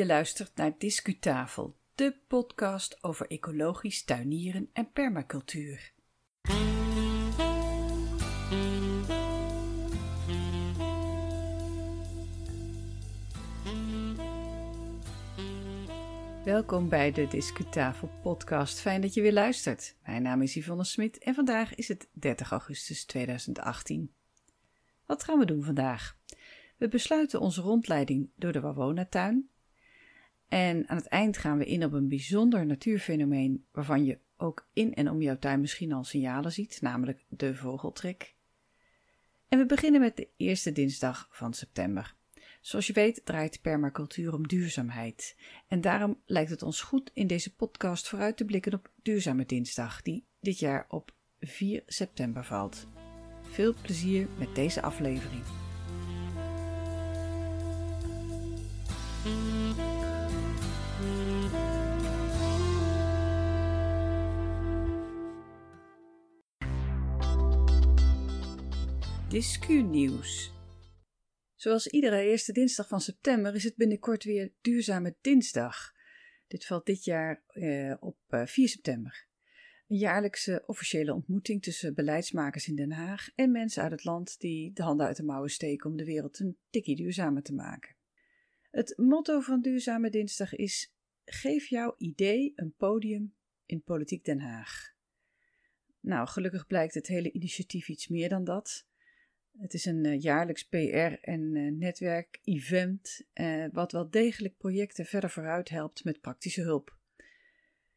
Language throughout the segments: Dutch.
Je luistert naar Discutafel, de podcast over ecologisch tuinieren en permacultuur. Welkom bij de Discutafel podcast. Fijn dat je weer luistert. Mijn naam is Yvonne Smit en vandaag is het 30 augustus 2018. Wat gaan we doen vandaag? We besluiten onze rondleiding door de Wawona-tuin. En aan het eind gaan we in op een bijzonder natuurfenomeen waarvan je ook in en om jouw tuin misschien al signalen ziet, namelijk de vogeltrek. En we beginnen met de eerste dinsdag van september. Zoals je weet draait permacultuur om duurzaamheid. En daarom lijkt het ons goed in deze podcast vooruit te blikken op Duurzame Dinsdag, die dit jaar op 4 september valt. Veel plezier met deze aflevering. Discu-nieuws. Zoals iedere eerste dinsdag van september is het binnenkort weer Duurzame Dinsdag. Dit valt dit jaar eh, op eh, 4 september. Een jaarlijkse officiële ontmoeting tussen beleidsmakers in Den Haag en mensen uit het land die de handen uit de mouwen steken om de wereld een tikkie duurzamer te maken. Het motto van Duurzame Dinsdag is: Geef jouw idee een podium in Politiek Den Haag. Nou, gelukkig blijkt het hele initiatief iets meer dan dat. Het is een uh, jaarlijks PR- en uh, netwerk-event, uh, wat wel degelijk projecten verder vooruit helpt met praktische hulp.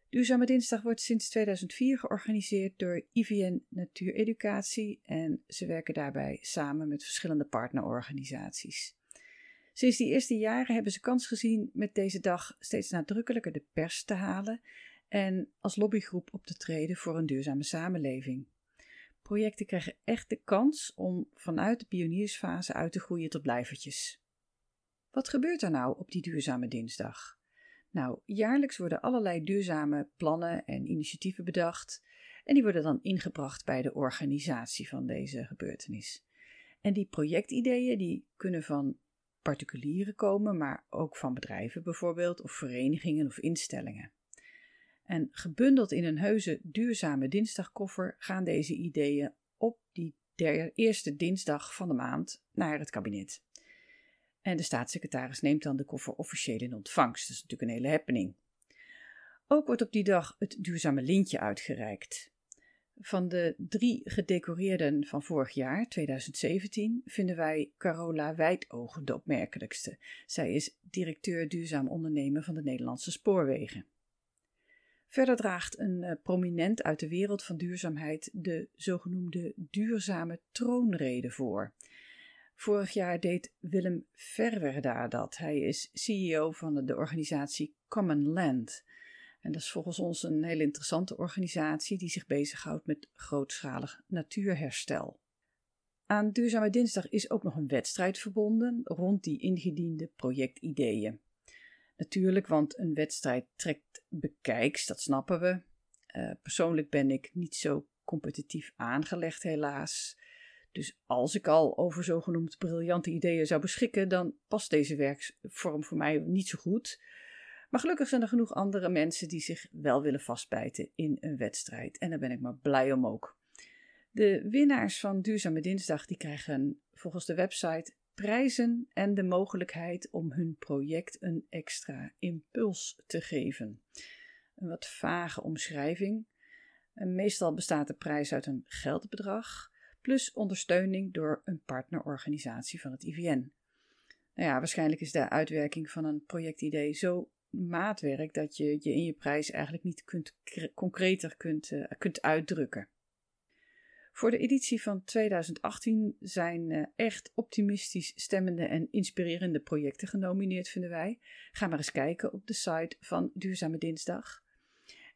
Duurzame Dinsdag wordt sinds 2004 georganiseerd door IVN Natuureducatie en ze werken daarbij samen met verschillende partnerorganisaties. Sinds die eerste jaren hebben ze kans gezien met deze dag steeds nadrukkelijker de pers te halen en als lobbygroep op te treden voor een duurzame samenleving. Projecten krijgen echt de kans om vanuit de pioniersfase uit te groeien tot blijvertjes. Wat gebeurt er nou op die duurzame dinsdag? Nou, jaarlijks worden allerlei duurzame plannen en initiatieven bedacht en die worden dan ingebracht bij de organisatie van deze gebeurtenis. En die projectideeën die kunnen van particulieren komen, maar ook van bedrijven bijvoorbeeld, of verenigingen of instellingen. En gebundeld in een heuse duurzame dinsdagkoffer gaan deze ideeën op die eerste dinsdag van de maand naar het kabinet. En de staatssecretaris neemt dan de koffer officieel in ontvangst. Dat is natuurlijk een hele happening. Ook wordt op die dag het duurzame lintje uitgereikt. Van de drie gedecoreerden van vorig jaar, 2017, vinden wij Carola Wijdogen de opmerkelijkste. Zij is directeur duurzaam ondernemen van de Nederlandse Spoorwegen. Verder draagt een uh, prominent uit de wereld van duurzaamheid de zogenoemde duurzame troonrede voor. Vorig jaar deed Willem Verwerda dat. Hij is CEO van de organisatie Common Land. En dat is volgens ons een hele interessante organisatie die zich bezighoudt met grootschalig natuurherstel. Aan Duurzame Dinsdag is ook nog een wedstrijd verbonden rond die ingediende projectideeën. Natuurlijk, want een wedstrijd trekt bekijks, dat snappen we. Uh, persoonlijk ben ik niet zo competitief aangelegd, helaas. Dus als ik al over zogenoemd briljante ideeën zou beschikken, dan past deze werkvorm voor mij niet zo goed. Maar gelukkig zijn er genoeg andere mensen die zich wel willen vastbijten in een wedstrijd. En daar ben ik maar blij om ook. De winnaars van Duurzame Dinsdag die krijgen volgens de website prijzen en de mogelijkheid om hun project een extra impuls te geven. Een wat vage omschrijving. Meestal bestaat de prijs uit een geldbedrag plus ondersteuning door een partnerorganisatie van het IVN. Nou ja, waarschijnlijk is de uitwerking van een projectidee zo maatwerk dat je je in je prijs eigenlijk niet kunt, concreter kunt, uh, kunt uitdrukken. Voor de editie van 2018 zijn uh, echt optimistisch stemmende en inspirerende projecten genomineerd, vinden wij. Ga maar eens kijken op de site van Duurzame Dinsdag.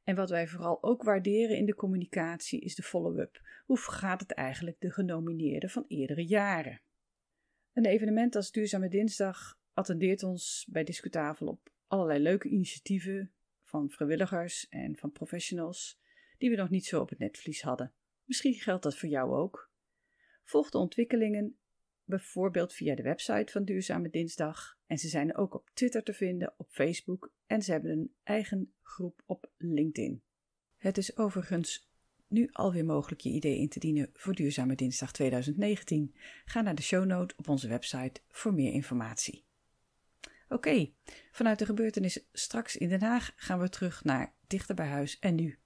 En wat wij vooral ook waarderen in de communicatie is de follow-up. Hoe gaat het eigenlijk de genomineerden van eerdere jaren? Een evenement als Duurzame Dinsdag attendeert ons bij Discutafel op allerlei leuke initiatieven van vrijwilligers en van professionals die we nog niet zo op het netvlies hadden. Misschien geldt dat voor jou ook. Volg de ontwikkelingen bijvoorbeeld via de website van Duurzame Dinsdag. En ze zijn ook op Twitter te vinden, op Facebook en ze hebben een eigen groep op LinkedIn. Het is overigens nu alweer mogelijk je idee in te dienen voor Duurzame Dinsdag 2019. Ga naar de shownote op onze website voor meer informatie. Oké, vanuit de gebeurtenis straks in Den Haag gaan we terug naar dichter bij huis en nu.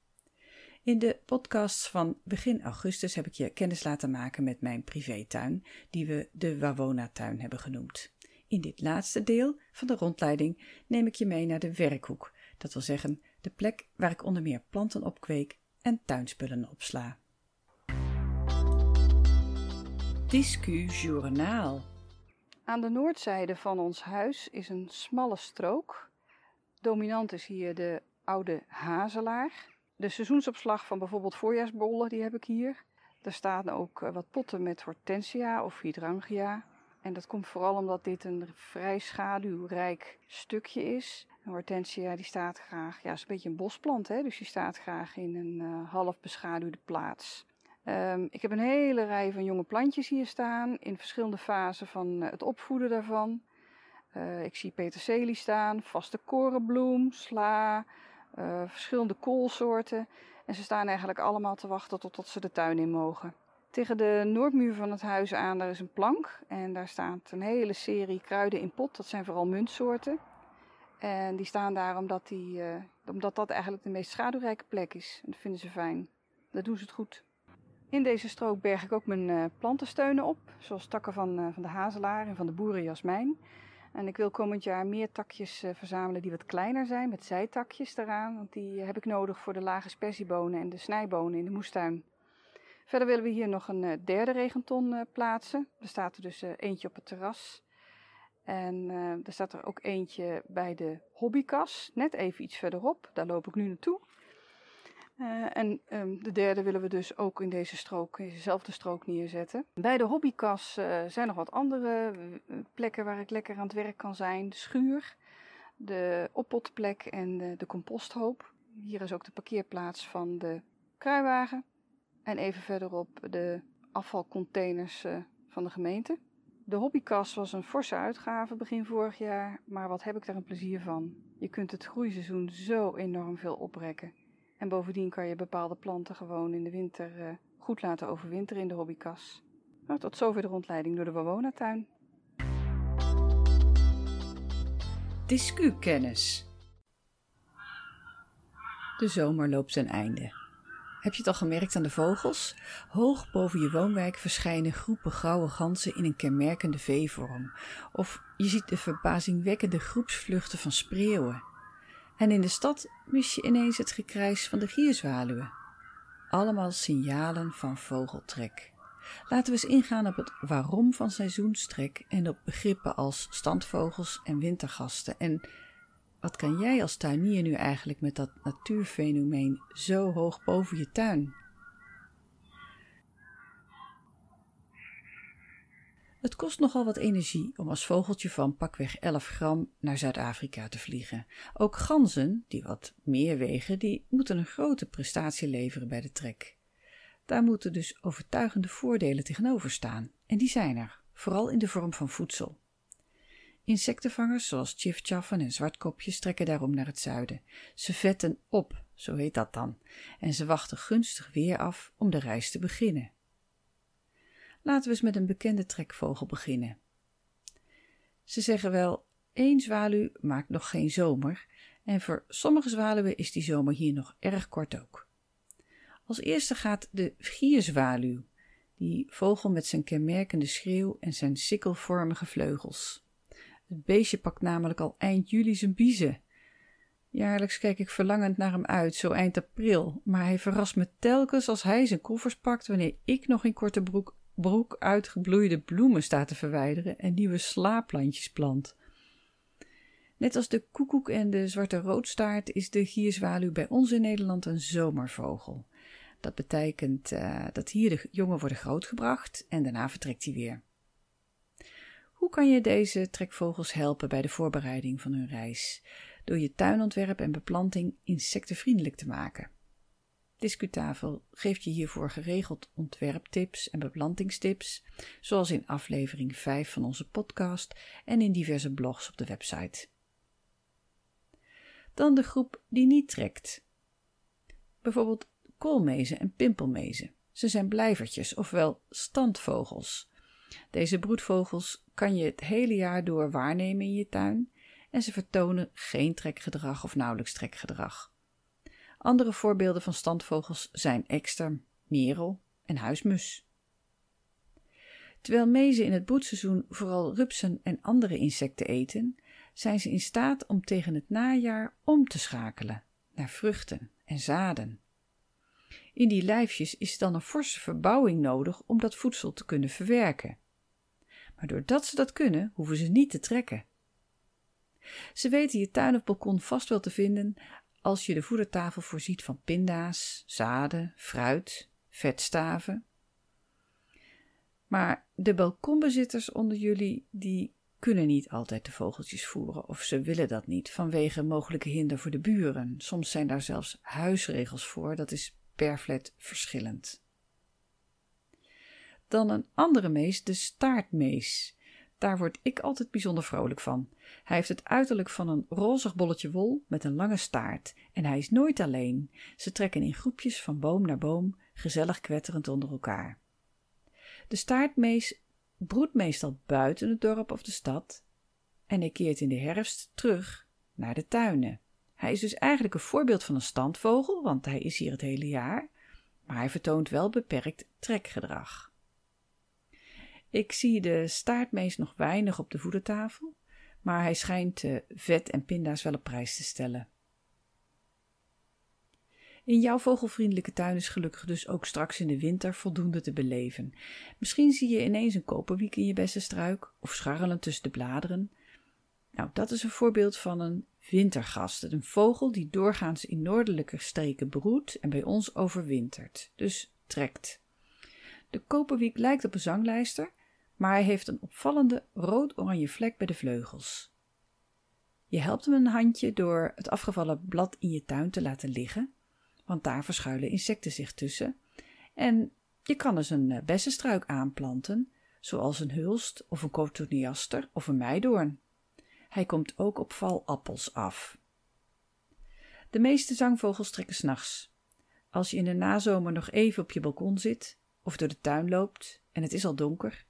In de podcasts van begin augustus heb ik je kennis laten maken met mijn privétuin, die we de Wawona-tuin hebben genoemd. In dit laatste deel van de rondleiding neem ik je mee naar de werkhoek, dat wil zeggen de plek waar ik onder meer planten opkweek en tuinspullen opsla. Discu Journaal. Aan de noordzijde van ons huis is een smalle strook. Dominant is hier de oude hazelaar. De seizoensopslag van bijvoorbeeld voorjaarsbollen, die heb ik hier. Er staan ook eh, wat potten met hortensia of hydrangea. En dat komt vooral omdat dit een vrij schaduwrijk stukje is. Een hortensia die staat graag, ja, is een beetje een bosplant, hè, dus die staat graag in een uh, half beschaduwde plaats. Um, ik heb een hele rij van jonge plantjes hier staan in verschillende fasen van uh, het opvoeden daarvan. Ik zie peterselie staan, vaste korenbloem, sla, uh, verschillende koolsoorten. En ze staan eigenlijk allemaal te wachten totdat ze de tuin in mogen. Tegen de noordmuur van het huis aan daar is een plank en daar staat een hele serie kruiden in pot. Dat zijn vooral muntsoorten. En die staan daar omdat, die, uh, omdat dat eigenlijk de meest schaduwrijke plek is. En dat vinden ze fijn. Dat doen ze het goed. In deze strook berg ik ook mijn uh, plantensteunen op, zoals takken van, van de hazelaar en van de boerenjasmijn. En ik wil komend jaar meer takjes uh, verzamelen die wat kleiner zijn, met zijtakjes eraan. Want die heb ik nodig voor de lage spersiebonen en de snijbonen in de moestuin. Verder willen we hier nog een derde regenton plaatsen. Er staat er dus eentje op het terras. En er staat er ook eentje bij de hobbykas, net even iets verderop. Daar loop ik nu naartoe. Uh, en um, de derde willen we dus ook in deze strook, in dezelfde strook neerzetten. Bij de hobbykas uh, zijn nog wat andere uh, plekken waar ik lekker aan het werk kan zijn. De schuur, de oppotplek en de, de composthoop. Hier is ook de parkeerplaats van de kruiwagen. En even verderop de afvalcontainers van de gemeente. De hobbykas was een forse uitgave begin vorig jaar, maar wat heb ik daar een plezier van. Je kunt het groeiseizoen zo enorm veel oprekken. En bovendien kan je bepaalde planten gewoon in de winter uh, goed laten overwinteren in de hobbykas. Nou, tot zover de rondleiding door de Wawona-tuin. Discu-kennis. De zomer loopt ten einde. Heb je het al gemerkt aan de vogels? Hoog boven je woonwijk verschijnen groepen grauwe ganzen in een kenmerkende V-vorm. Of je ziet de verbazingwekkende groepsvluchten van spreeuwen. En in de stad mis je ineens het gekrijs van de gierzwaluwen. Allemaal signalen van vogeltrek. Laten we eens ingaan op het waarom van seizoenstrek en op begrippen als standvogels en wintergasten. En wat kan jij als tuinier nu eigenlijk met dat natuurfenomeen zo hoog boven je tuin? Het kost nogal wat energie om als vogeltje van pakweg 11 gram naar Zuid-Afrika te vliegen. Ook ganzen, die wat meer wegen, die moeten een grote prestatie leveren bij de trek. Daar moeten dus overtuigende voordelen tegenover staan. En die zijn er, vooral in de vorm van voedsel. Insectenvangers zoals chifchaffen en zwartkopjes trekken daarom naar het zuiden. Ze vetten op, zo heet dat dan, en ze wachten gunstig weer af om de reis te beginnen. Laten we eens met een bekende trekvogel beginnen. Ze zeggen wel: één zwaluw maakt nog geen zomer, en voor sommige zwaluwen is die zomer hier nog erg kort ook. Als eerste gaat de gierzwaluw, die vogel met zijn kenmerkende schreeuw en zijn sikkelvormige vleugels. Het beestje pakt namelijk al eind juli zijn biezen. Jaarlijks kijk ik verlangend naar hem uit, zo eind april, maar hij verrast me telkens als hij zijn koffers pakt wanneer ik nog in korte broek broek uitgebloeide bloemen staat te verwijderen en nieuwe slaapplantjes plant. Net als de koekoek en de zwarte roodstaart is de gierzwaluw bij ons in Nederland een zomervogel. Dat betekent uh, dat hier de jongen worden grootgebracht en daarna vertrekt hij weer. Hoe kan je deze trekvogels helpen bij de voorbereiding van hun reis? Door je tuinontwerp en beplanting insectenvriendelijk te maken. Discutafel geeft je hiervoor geregeld ontwerptips en beplantingstips, zoals in aflevering 5 van onze podcast en in diverse blogs op de website. Dan de groep die niet trekt. Bijvoorbeeld koolmezen en pimpelmezen. Ze zijn blijvertjes, ofwel standvogels. Deze broedvogels kan je het hele jaar door waarnemen in je tuin en ze vertonen geen trekgedrag of nauwelijks trekgedrag. Andere voorbeelden van standvogels zijn ekster, merel en huismus. Terwijl mezen in het broedseizoen vooral rupsen en andere insecten eten, zijn ze in staat om tegen het najaar om te schakelen naar vruchten en zaden. In die lijfjes is dan een forse verbouwing nodig om dat voedsel te kunnen verwerken. Maar doordat ze dat kunnen, hoeven ze niet te trekken. Ze weten je tuin of balkon vast wel te vinden als je de voedertafel voorziet van pinda's, zaden, fruit, vetstaven. Maar de balkonbezitters onder jullie, die kunnen niet altijd de vogeltjes voeren of ze willen dat niet vanwege mogelijke hinder voor de buren. Soms zijn daar zelfs huisregels voor, dat is per flat verschillend. Dan een andere mees, de staartmees. Daar word ik altijd bijzonder vrolijk van. Hij heeft het uiterlijk van een rozig bolletje wol met een lange staart en hij is nooit alleen. Ze trekken in groepjes van boom naar boom, gezellig kwetterend onder elkaar. De staartmees broedt meestal buiten het dorp of de stad en hij keert in de herfst terug naar de tuinen. Hij is dus eigenlijk een voorbeeld van een standvogel, want hij is hier het hele jaar, maar hij vertoont wel beperkt trekgedrag. Ik zie de staartmees nog weinig op de voedertafel, maar hij schijnt uh, vet en pinda's wel op prijs te stellen. In jouw vogelvriendelijke tuin is gelukkig dus ook straks in de winter voldoende te beleven. Misschien zie je ineens een koperwiek in je bessenstruik of scharrelen tussen de bladeren. Nou, dat is een voorbeeld van een wintergast, een vogel die doorgaans in noordelijke streken broedt en bij ons overwintert, dus trekt. De koperwiek lijkt op een zanglijster, maar hij heeft een opvallende rood-oranje vlek bij de vleugels. Je helpt hem een handje door het afgevallen blad in je tuin te laten liggen, want daar verschuilen insecten zich tussen. En je kan dus een eh, bessenstruik aanplanten, zoals een hulst of een cotoneaster of een meidoorn. Hij komt ook op valappels af. De meeste zangvogels trekken s'nachts. Als je in de nazomer nog even op je balkon zit of door de tuin loopt en het is al donker,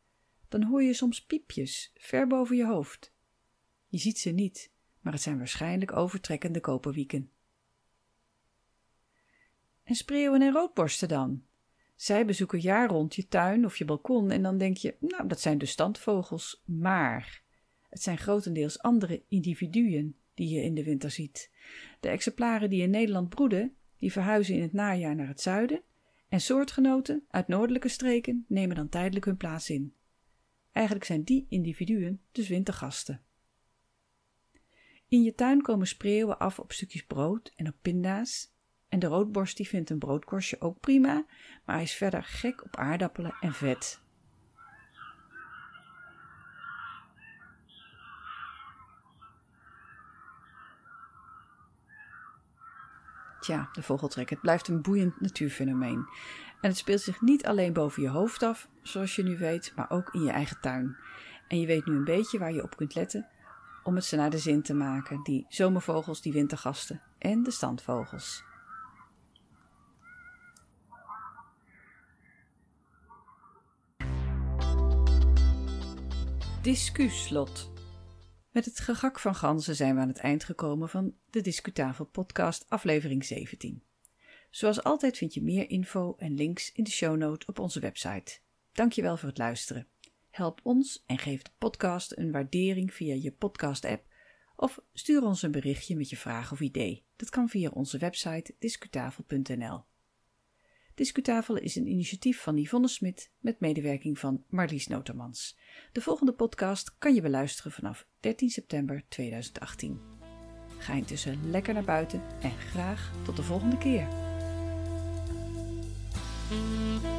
dan hoor je soms piepjes ver boven je hoofd. Je ziet ze niet, maar het zijn waarschijnlijk overtrekkende koperwieken. En spreeuwen en roodborsten dan? Zij bezoeken jaar rond je tuin of je balkon en dan denk je, nou, dat zijn dus standvogels, maar het zijn grotendeels andere individuen die je in de winter ziet. De exemplaren die in Nederland broeden, die verhuizen in het najaar naar het zuiden en soortgenoten uit noordelijke streken nemen dan tijdelijk hun plaats in. Eigenlijk zijn die individuen dus wintergasten. In je tuin komen spreeuwen af op stukjes brood en op pinda's. En de roodborst die vindt een broodkorstje ook prima, maar hij is verder gek op aardappelen en vet. Tja, de vogeltrek. Het blijft een boeiend natuurfenomeen. En het speelt zich niet alleen boven je hoofd af, zoals je nu weet, maar ook in je eigen tuin. En je weet nu een beetje waar je op kunt letten om het ze naar de zin te maken, die zomervogels, die wintergasten en de standvogels. Discuslot. Met het gegak van ganzen zijn we aan het eind gekomen van de Discutafel podcast aflevering 17. Zoals altijd vind je meer info en links in de shownote op onze website. Dankjewel voor het luisteren. Help ons en geef de podcast een waardering via je podcast-app of stuur ons een berichtje met je vraag of idee. Dat kan via onze website discutafel.nl. Discutafel is een initiatief van Yvonne Smit met medewerking van Marlies Notermans. De volgende podcast kan je beluisteren vanaf 13 september 2018. Ga intussen lekker naar buiten en graag tot de volgende keer. Thank you.